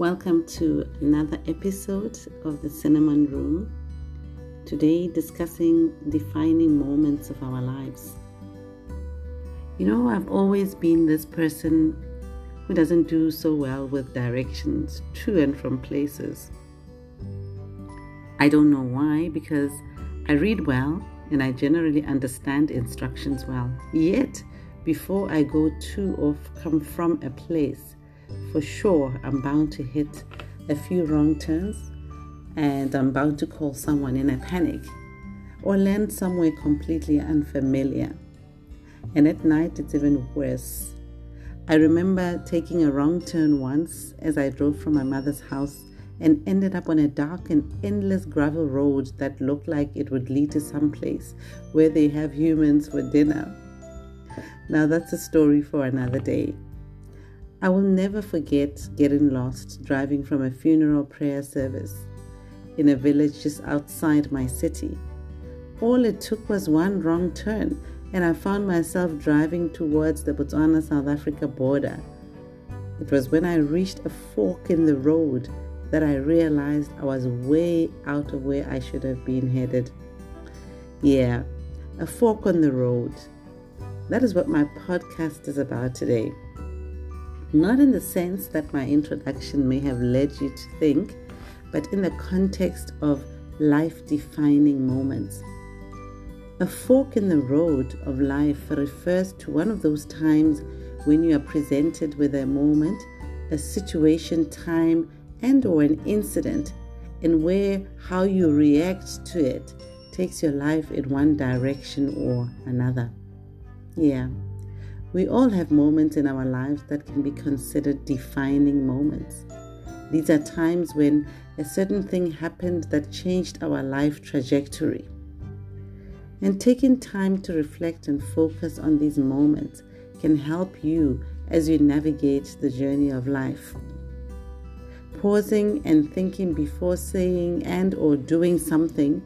Welcome to another episode of the Cinnamon Room. Today, discussing defining moments of our lives. You know, I've always been this person who doesn't do so well with directions to and from places. I don't know why, because I read well and I generally understand instructions well. Yet, before I go to or come from a place, for sure I'm bound to hit a few wrong turns and I'm bound to call someone in a panic or land somewhere completely unfamiliar. And at night, it's even worse. I remember taking a wrong turn once as I drove from my mother's house and ended up on a dark and endless gravel road that looked like it would lead to some place where they have humans for dinner. Now, that's a story for another day. I will never forget getting lost driving from a funeral prayer service in a village just outside my city. All it took was one wrong turn, and I found myself driving towards the Botswana South Africa border. It was when I reached a fork in the road that I realized I was way out of where I should have been headed. Yeah, a fork on the road. That is what my podcast is about today. Not in the sense that my introduction may have led you to think, but in the context of life defining moments. A fork in the road of life refers to one of those times when you are presented with a moment, a situation, time, and or an incident and where how you react to it takes your life in one direction or another. Yeah. We all have moments in our lives that can be considered defining moments. These are times when a certain thing happened that changed our life trajectory. And taking time to reflect and focus on these moments can help you as you navigate the journey of life. Pausing and thinking before saying and or doing something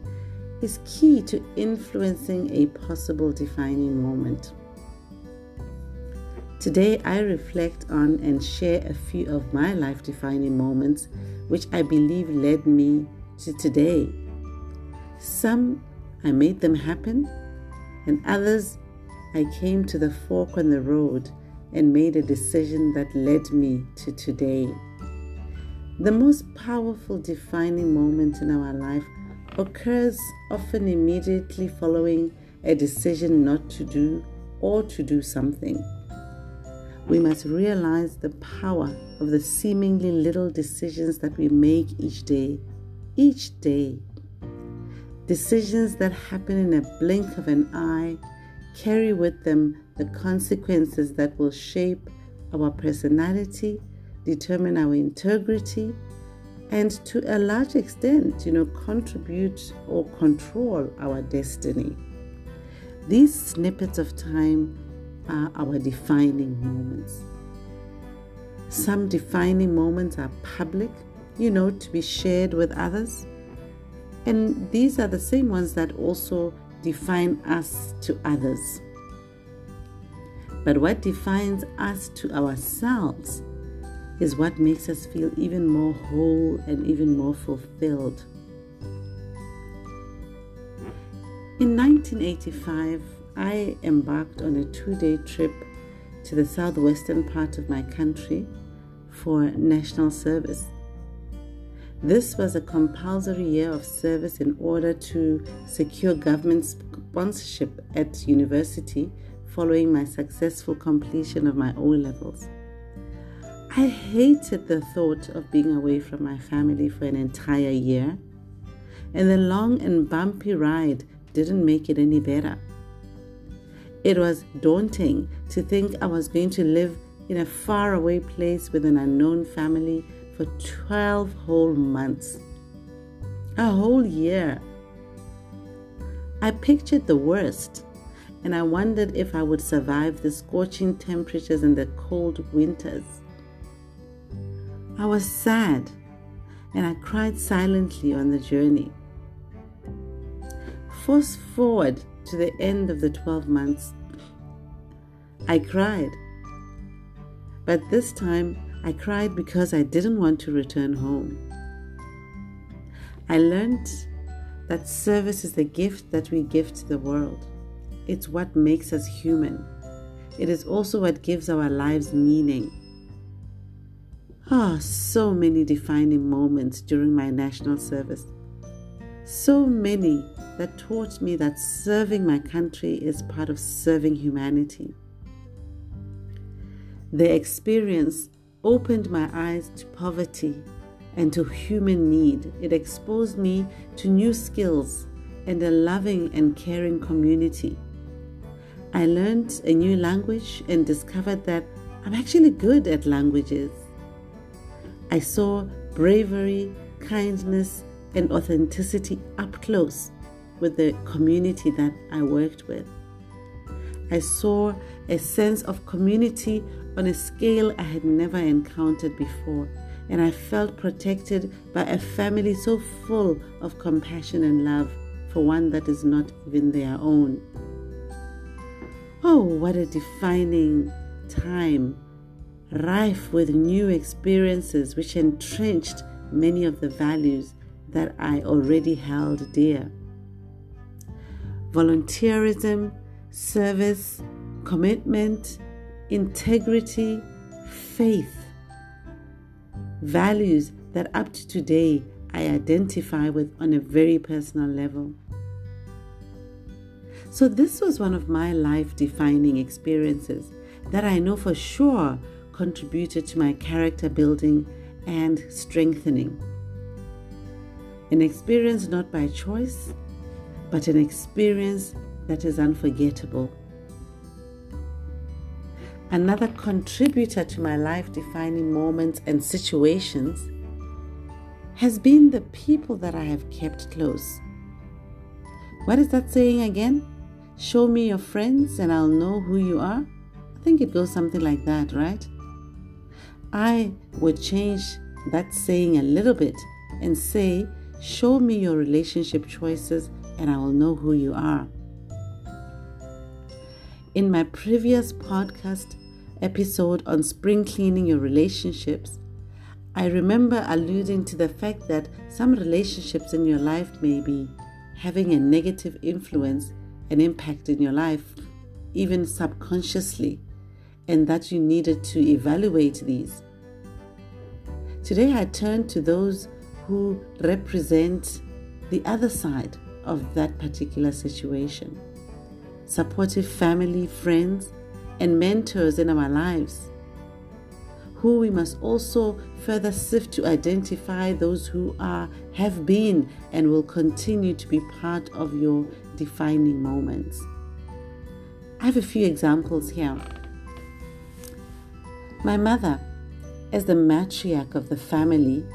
is key to influencing a possible defining moment. Today, I reflect on and share a few of my life defining moments which I believe led me to today. Some I made them happen, and others I came to the fork on the road and made a decision that led me to today. The most powerful defining moment in our life occurs often immediately following a decision not to do or to do something we must realize the power of the seemingly little decisions that we make each day. Each day. Decisions that happen in a blink of an eye carry with them the consequences that will shape our personality, determine our integrity, and to a large extent, you know, contribute or control our destiny. These snippets of time are our defining moments. Some defining moments are public, you know, to be shared with others. And these are the same ones that also define us to others. But what defines us to ourselves is what makes us feel even more whole and even more fulfilled. In 1985, I embarked on a two day trip to the southwestern part of my country for national service. This was a compulsory year of service in order to secure government sponsorship at university following my successful completion of my O levels. I hated the thought of being away from my family for an entire year, and the long and bumpy ride didn't make it any better. It was daunting to think I was going to live in a faraway place with an unknown family for 12 whole months. A whole year. I pictured the worst and I wondered if I would survive the scorching temperatures and the cold winters. I was sad and I cried silently on the journey. Fast forward to the end of the 12 months, I cried. But this time, I cried because I didn't want to return home. I learned that service is the gift that we give to the world. It's what makes us human. It is also what gives our lives meaning. Ah, oh, so many defining moments during my national service. So many that taught me that serving my country is part of serving humanity. The experience opened my eyes to poverty and to human need. It exposed me to new skills and a loving and caring community. I learned a new language and discovered that I'm actually good at languages. I saw bravery, kindness, and authenticity up close with the community that I worked with. I saw a sense of community on a scale I had never encountered before, and I felt protected by a family so full of compassion and love for one that is not even their own. Oh, what a defining time, rife with new experiences which entrenched many of the values that I already held dear. Volunteerism, service, commitment, integrity, faith, values that up to today I identify with on a very personal level. So, this was one of my life defining experiences that I know for sure contributed to my character building and strengthening. An experience not by choice, but an experience that is unforgettable. Another contributor to my life defining moments and situations has been the people that I have kept close. What is that saying again? Show me your friends and I'll know who you are. I think it goes something like that, right? I would change that saying a little bit and say, Show me your relationship choices and I will know who you are. In my previous podcast episode on spring cleaning your relationships, I remember alluding to the fact that some relationships in your life may be having a negative influence and impact in your life, even subconsciously, and that you needed to evaluate these. Today, I turn to those who represent the other side of that particular situation. Supportive family, friends, and mentors in our lives, who we must also further sift to identify those who are, have been, and will continue to be part of your defining moments. I have a few examples here. My mother, as the matriarch of the family,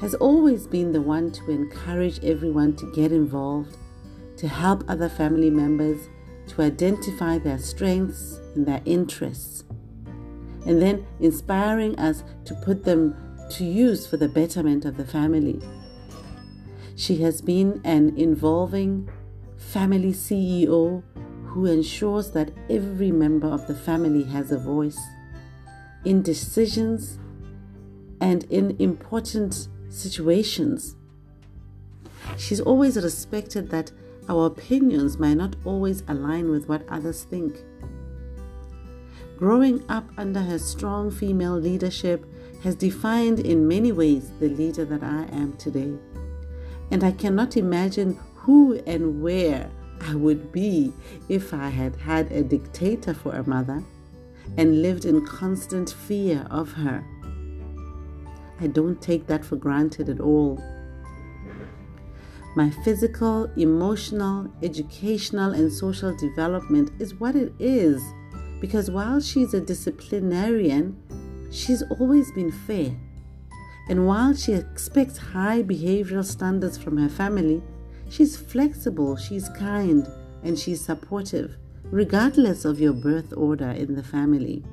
has always been the one to encourage everyone to get involved, to help other family members, to identify their strengths and their interests, and then inspiring us to put them to use for the betterment of the family. She has been an involving family CEO who ensures that every member of the family has a voice in decisions and in important situations. She's always respected that our opinions might not always align with what others think. Growing up under her strong female leadership has defined in many ways the leader that I am today. And I cannot imagine who and where I would be if I had had a dictator for a mother and lived in constant fear of her. I don't take that for granted at all. My physical, emotional, educational, and social development is what it is because while she's a disciplinarian, she's always been fair. And while she expects high behavioral standards from her family, she's flexible, she's kind, and she's supportive, regardless of your birth order in the family.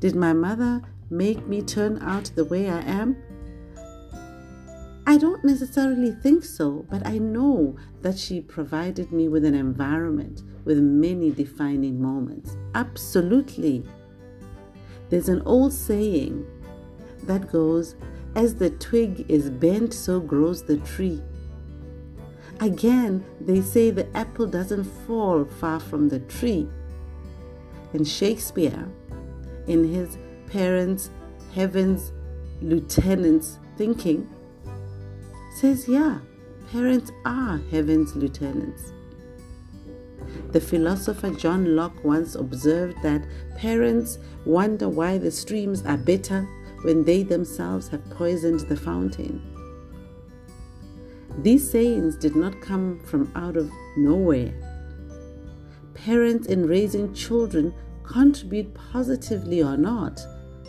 Did my mother make me turn out the way I am? I don't necessarily think so, but I know that she provided me with an environment with many defining moments. Absolutely. There's an old saying that goes, As the twig is bent, so grows the tree. Again, they say the apple doesn't fall far from the tree. And Shakespeare, in his parents' heaven's lieutenants thinking, says, Yeah, parents are heaven's lieutenants. The philosopher John Locke once observed that parents wonder why the streams are bitter when they themselves have poisoned the fountain. These sayings did not come from out of nowhere. Parents in raising children contribute positively or not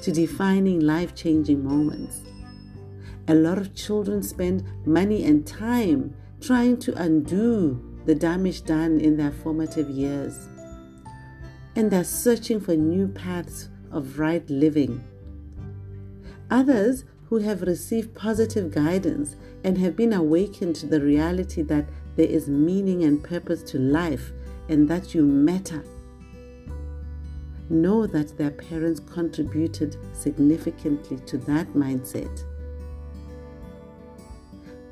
to defining life changing moments. A lot of children spend money and time trying to undo the damage done in their formative years. And they're searching for new paths of right living. Others who have received positive guidance and have been awakened to the reality that there is meaning and purpose to life and that you matter know that their parents contributed significantly to that mindset.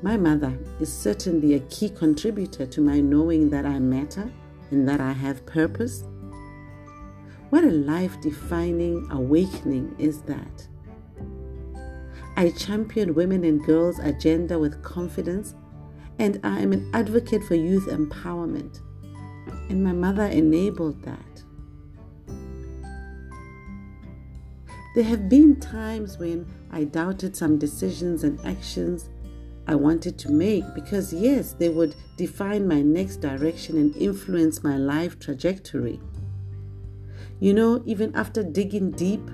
My mother is certainly a key contributor to my knowing that I matter and that I have purpose. What a life defining awakening is that! I champion women and girls' agenda with confidence, and I am an advocate for youth empowerment. And my mother enabled that. There have been times when I doubted some decisions and actions I wanted to make because, yes, they would define my next direction and influence my life trajectory. You know, even after digging deep,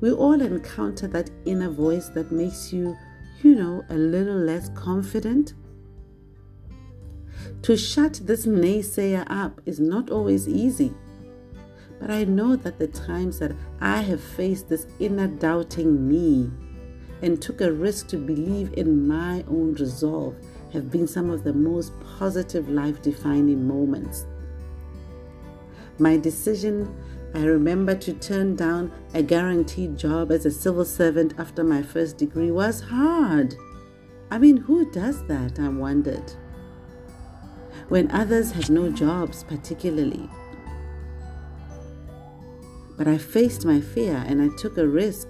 we all encounter that inner voice that makes you, you know, a little less confident. To shut this naysayer up is not always easy. But I know that the times that I have faced this inner doubting me and took a risk to believe in my own resolve have been some of the most positive life defining moments. My decision, I remember, to turn down a guaranteed job as a civil servant after my first degree was hard. I mean, who does that? I wondered. When others had no jobs, particularly. But I faced my fear and I took a risk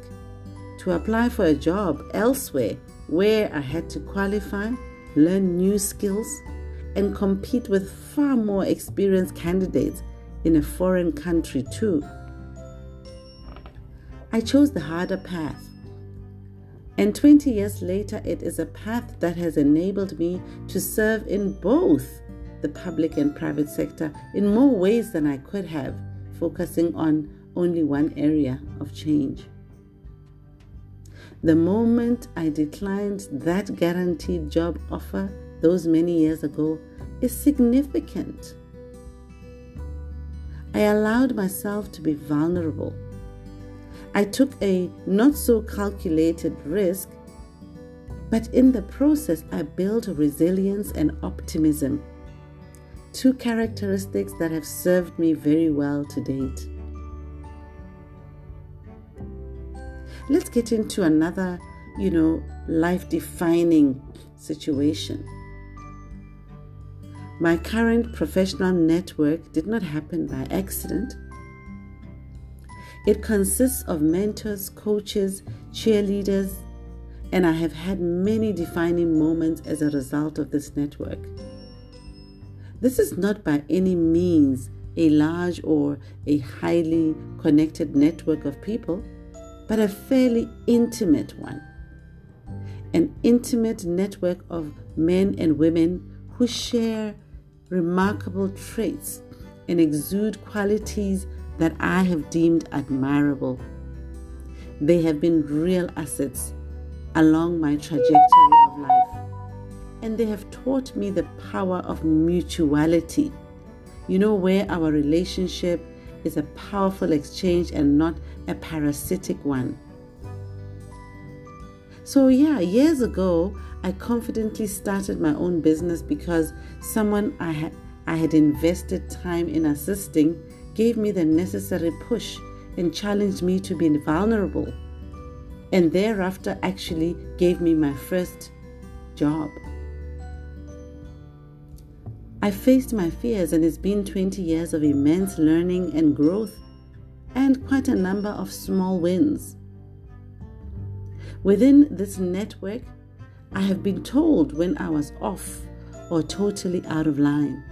to apply for a job elsewhere where I had to qualify, learn new skills, and compete with far more experienced candidates in a foreign country, too. I chose the harder path. And 20 years later, it is a path that has enabled me to serve in both the public and private sector in more ways than I could have, focusing on only one area of change. The moment I declined that guaranteed job offer those many years ago is significant. I allowed myself to be vulnerable. I took a not so calculated risk, but in the process, I built resilience and optimism, two characteristics that have served me very well to date. Let's get into another, you know, life defining situation. My current professional network did not happen by accident. It consists of mentors, coaches, cheerleaders, and I have had many defining moments as a result of this network. This is not by any means a large or a highly connected network of people but a fairly intimate one. An intimate network of men and women who share remarkable traits and exude qualities that I have deemed admirable. They have been real assets along my trajectory of life, and they have taught me the power of mutuality. You know, where our relationship is a powerful exchange and not a parasitic one. So, yeah, years ago, I confidently started my own business because someone I had, I had invested time in assisting gave me the necessary push and challenged me to be vulnerable. And thereafter, actually gave me my first job. I faced my fears, and it's been 20 years of immense learning and growth, and quite a number of small wins. Within this network, I have been told when I was off or totally out of line.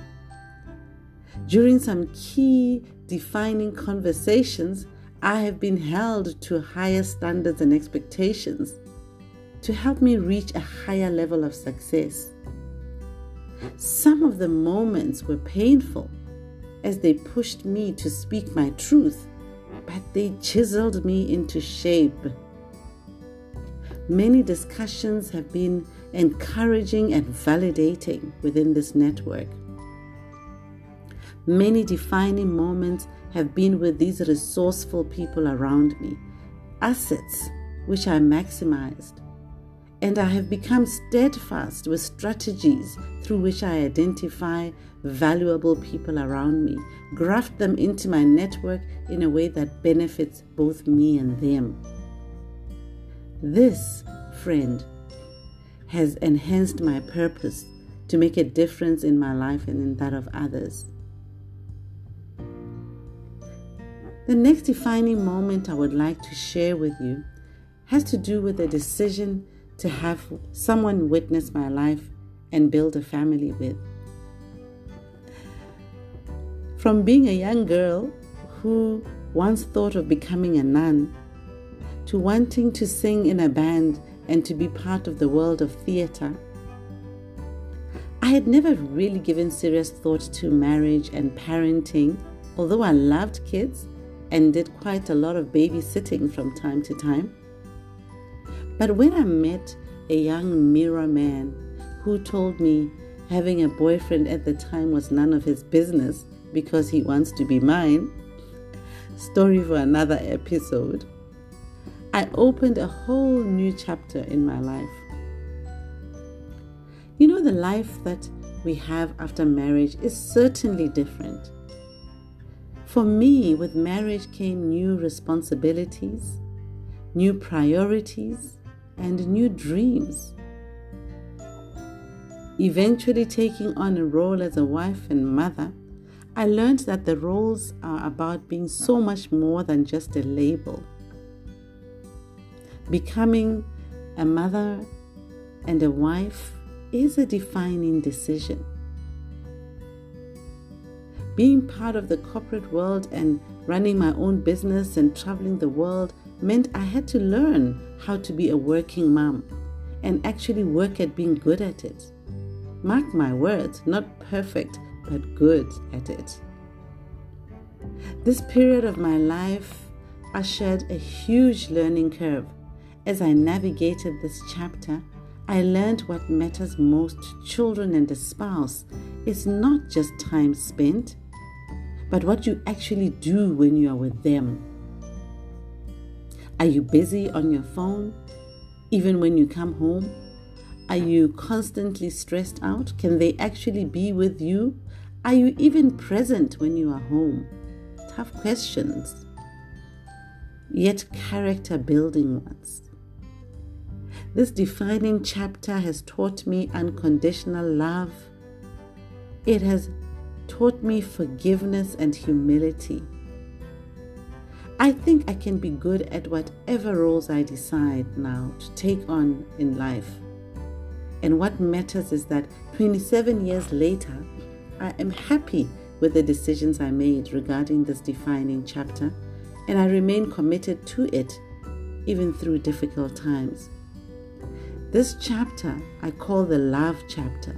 During some key defining conversations, I have been held to higher standards and expectations to help me reach a higher level of success. Some of the moments were painful as they pushed me to speak my truth, but they chiseled me into shape. Many discussions have been encouraging and validating within this network. Many defining moments have been with these resourceful people around me, assets which I maximized. And I have become steadfast with strategies through which I identify valuable people around me, graft them into my network in a way that benefits both me and them. This, friend, has enhanced my purpose to make a difference in my life and in that of others. The next defining moment I would like to share with you has to do with a decision to have someone witness my life and build a family with. From being a young girl who once thought of becoming a nun to wanting to sing in a band and to be part of the world of theater, I had never really given serious thought to marriage and parenting, although I loved kids and did quite a lot of babysitting from time to time. But when I met a young mirror man who told me having a boyfriend at the time was none of his business because he wants to be mine, story for another episode, I opened a whole new chapter in my life. You know, the life that we have after marriage is certainly different. For me, with marriage came new responsibilities, new priorities, and new dreams. Eventually, taking on a role as a wife and mother, I learned that the roles are about being so much more than just a label. Becoming a mother and a wife is a defining decision being part of the corporate world and running my own business and traveling the world meant I had to learn how to be a working mom and actually work at being good at it. Mark my words, not perfect, but good at it. This period of my life ushered a huge learning curve. As I navigated this chapter, I learned what matters most to children and a spouse is not just time spent, but what you actually do when you are with them. Are you busy on your phone even when you come home? Are you constantly stressed out? Can they actually be with you? Are you even present when you are home? Tough questions, yet character building ones. This defining chapter has taught me unconditional love. It has taught me forgiveness and humility. I think I can be good at whatever roles I decide now to take on in life. And what matters is that 27 years later, I am happy with the decisions I made regarding this defining chapter, and I remain committed to it even through difficult times. This chapter I call the love chapter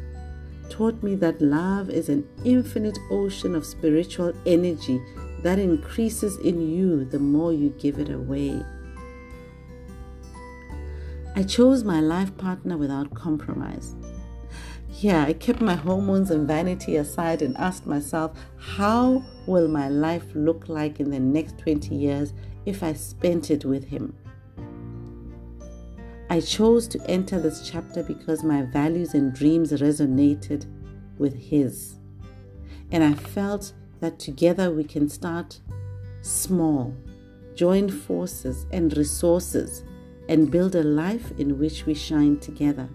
taught me that love is an infinite ocean of spiritual energy that increases in you the more you give it away. I chose my life partner without compromise. Yeah, I kept my hormones and vanity aside and asked myself, how will my life look like in the next 20 years if I spent it with him? I chose to enter this chapter because my values and dreams resonated with His. And I felt that together we can start small join forces and resources and build a life in which we shine together.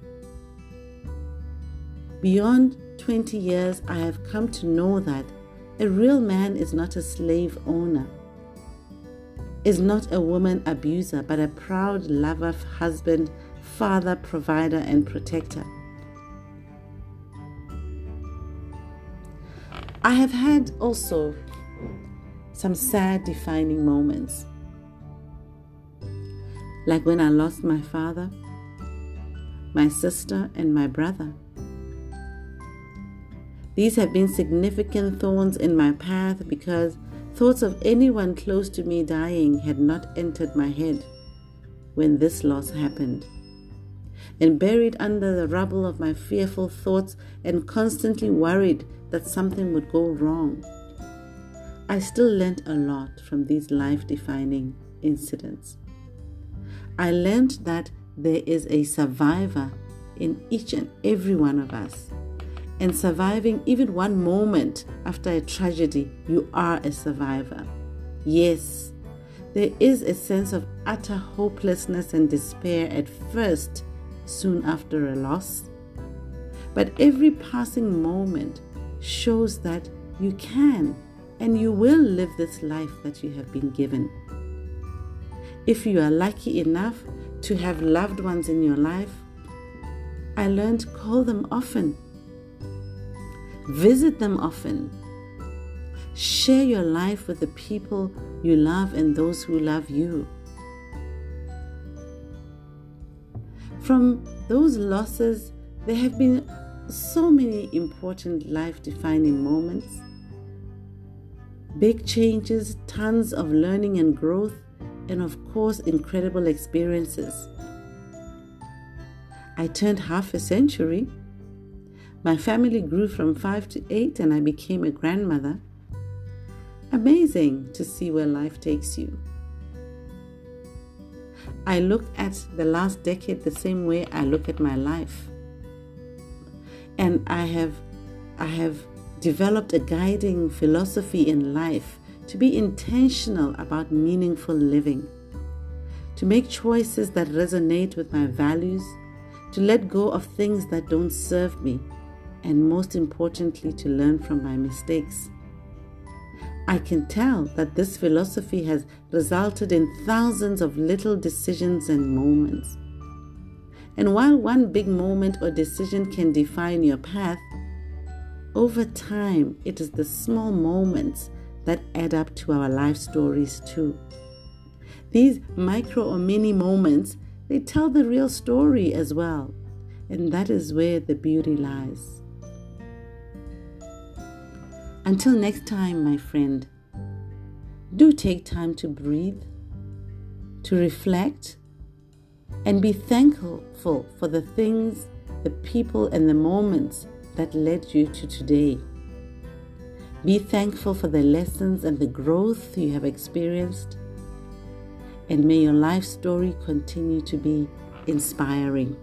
Beyond 20 years, I have come to know that a real man is not a slave owner, is not a woman abuser, but a proud lover, husband, father, provider, and protector. I have had also some sad defining moments. Like when I lost my father, my sister, and my brother. These have been significant thorns in my path because thoughts of anyone close to me dying had not entered my head when this loss happened. And buried under the rubble of my fearful thoughts and constantly worried that something would go wrong, I still learned a lot from these life defining incidents. I learned that there is a survivor in each and every one of us and surviving even one moment after a tragedy, you are a survivor. Yes, there is a sense of utter hopelessness and despair at first, soon after a loss. But every passing moment shows that you can and you will live this life that you have been given. If you are lucky enough to have loved ones in your life, I learned call them often Visit them often. Share your life with the people you love and those who love you. From those losses, there have been so many important life defining moments, big changes, tons of learning and growth, and of course, incredible experiences. I turned half a century my family grew from five to eight, and I became a grandmother. Amazing to see where life takes you. I look at the last decade the same way I look at my life. And I have I have developed a guiding philosophy in life to be intentional about meaningful living, to make choices that resonate with my values, to let go of things that don't serve me, and most importantly, to learn from my mistakes. I can tell that this philosophy has resulted in thousands of little decisions and moments. And while one big moment or decision can define your path, over time it is the small moments that add up to our life stories too. These micro or mini moments, they tell the real story as well. And that is where the beauty lies. Until next time, my friend, do take time to breathe, to reflect, and be thankful for the things, the people, and the moments that led you to today. Be thankful for the lessons and the growth you have experienced, and may your life story continue to be inspiring.